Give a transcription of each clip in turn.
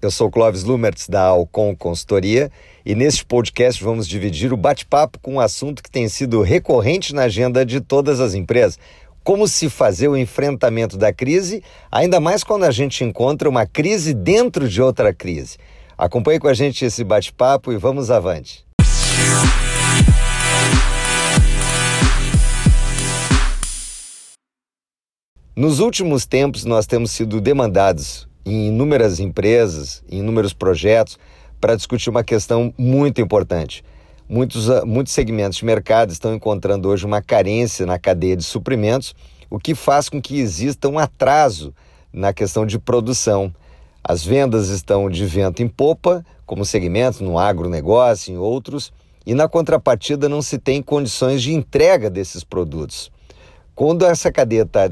Eu sou Clóvis Lumertz da Alcon Consultoria e neste podcast vamos dividir o bate-papo com um assunto que tem sido recorrente na agenda de todas as empresas. Como se fazer o enfrentamento da crise, ainda mais quando a gente encontra uma crise dentro de outra crise. Acompanhe com a gente esse bate-papo e vamos avante. Nos últimos tempos, nós temos sido demandados em inúmeras empresas, em inúmeros projetos, para discutir uma questão muito importante. Muitos, ah, muitos segmentos de mercado estão encontrando hoje uma carência na cadeia de suprimentos, o que faz com que exista um atraso na questão de produção. As vendas estão de vento em popa, como segmentos no agronegócio, em outros, e na contrapartida não se tem condições de entrega desses produtos. Quando essa cadeia está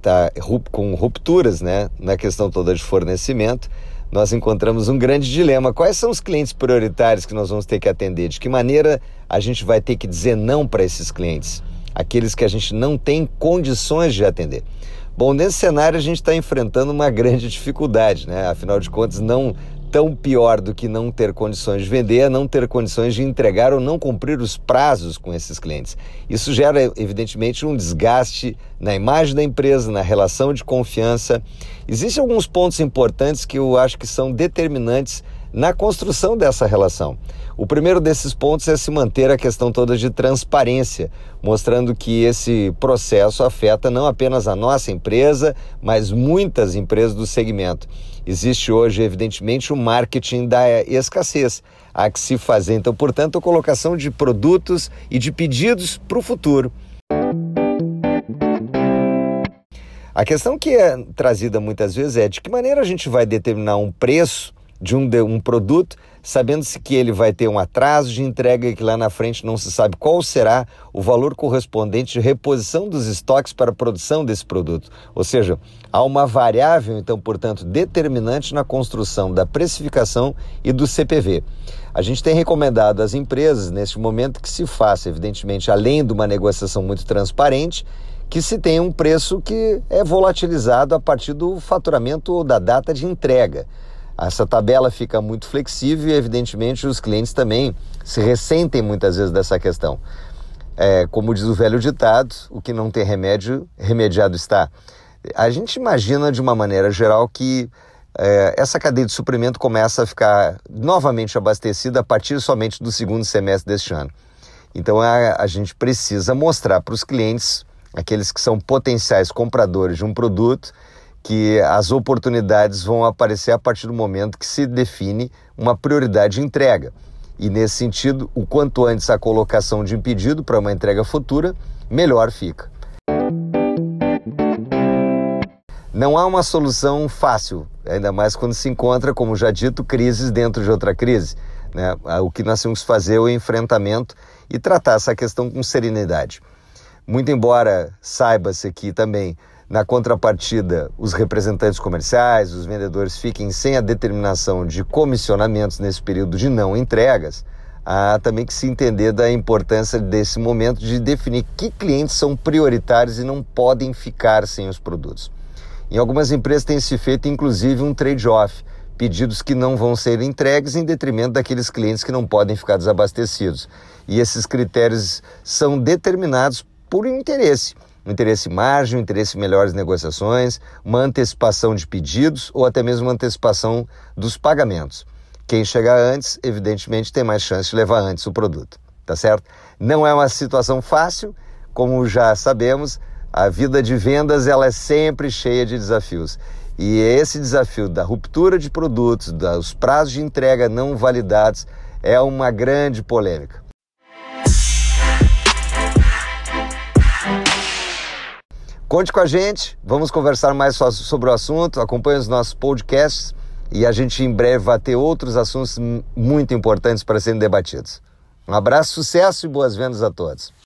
tá com rupturas né, na questão toda de fornecimento, nós encontramos um grande dilema. Quais são os clientes prioritários que nós vamos ter que atender? De que maneira a gente vai ter que dizer não para esses clientes? Aqueles que a gente não tem condições de atender. Bom, nesse cenário a gente está enfrentando uma grande dificuldade, né? Afinal de contas, não tão pior do que não ter condições de vender não ter condições de entregar ou não cumprir os prazos com esses clientes. Isso gera, evidentemente, um desgaste na imagem da empresa, na relação de confiança. Existem alguns pontos importantes que eu acho que são determinantes na construção dessa relação. O primeiro desses pontos é se manter a questão toda de transparência, mostrando que esse processo afeta não apenas a nossa empresa, mas muitas empresas do segmento. Existe hoje, evidentemente, o marketing da escassez. Há que se fazer, então, portanto, a colocação de produtos e de pedidos para o futuro. A questão que é trazida muitas vezes é de que maneira a gente vai determinar um preço de um, de um produto, sabendo-se que ele vai ter um atraso de entrega e que lá na frente não se sabe qual será o valor correspondente de reposição dos estoques para a produção desse produto. Ou seja, há uma variável, então, portanto, determinante na construção da precificação e do CPV. A gente tem recomendado às empresas, neste momento, que se faça, evidentemente, além de uma negociação muito transparente, que se tenha um preço que é volatilizado a partir do faturamento ou da data de entrega. Essa tabela fica muito flexível e, evidentemente, os clientes também se ressentem muitas vezes dessa questão. É, como diz o velho ditado, o que não tem remédio, remediado está. A gente imagina de uma maneira geral que é, essa cadeia de suprimento começa a ficar novamente abastecida a partir somente do segundo semestre deste ano. Então a, a gente precisa mostrar para os clientes, aqueles que são potenciais compradores de um produto, que as oportunidades vão aparecer a partir do momento que se define uma prioridade de entrega. E nesse sentido, o quanto antes a colocação de um pedido para uma entrega futura, melhor fica. Não há uma solução fácil, ainda mais quando se encontra, como já dito, crises dentro de outra crise. Né? O que nós temos que fazer é o enfrentamento e tratar essa questão com serenidade. Muito embora saiba-se aqui também na contrapartida, os representantes comerciais, os vendedores fiquem sem a determinação de comissionamentos nesse período de não entregas, há também que se entender da importância desse momento de definir que clientes são prioritários e não podem ficar sem os produtos. Em algumas empresas tem se feito inclusive um trade-off, pedidos que não vão ser entregues em detrimento daqueles clientes que não podem ficar desabastecidos. E esses critérios são determinados por interesse um interesse margem, um interesse em melhores negociações, uma antecipação de pedidos ou até mesmo uma antecipação dos pagamentos. Quem chegar antes, evidentemente, tem mais chance de levar antes o produto, tá certo? Não é uma situação fácil, como já sabemos, a vida de vendas ela é sempre cheia de desafios. E esse desafio da ruptura de produtos, dos prazos de entrega não validados, é uma grande polêmica. Conte com a gente, vamos conversar mais sobre o assunto, acompanhe os nossos podcasts e a gente em breve vai ter outros assuntos muito importantes para serem debatidos. Um abraço, sucesso e boas vendas a todos.